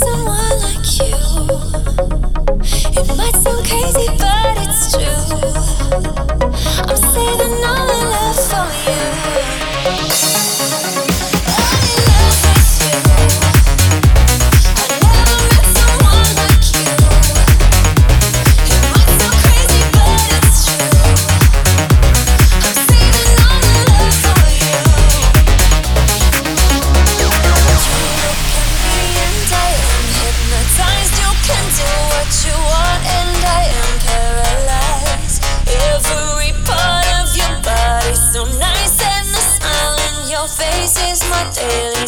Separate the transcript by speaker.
Speaker 1: face is my daily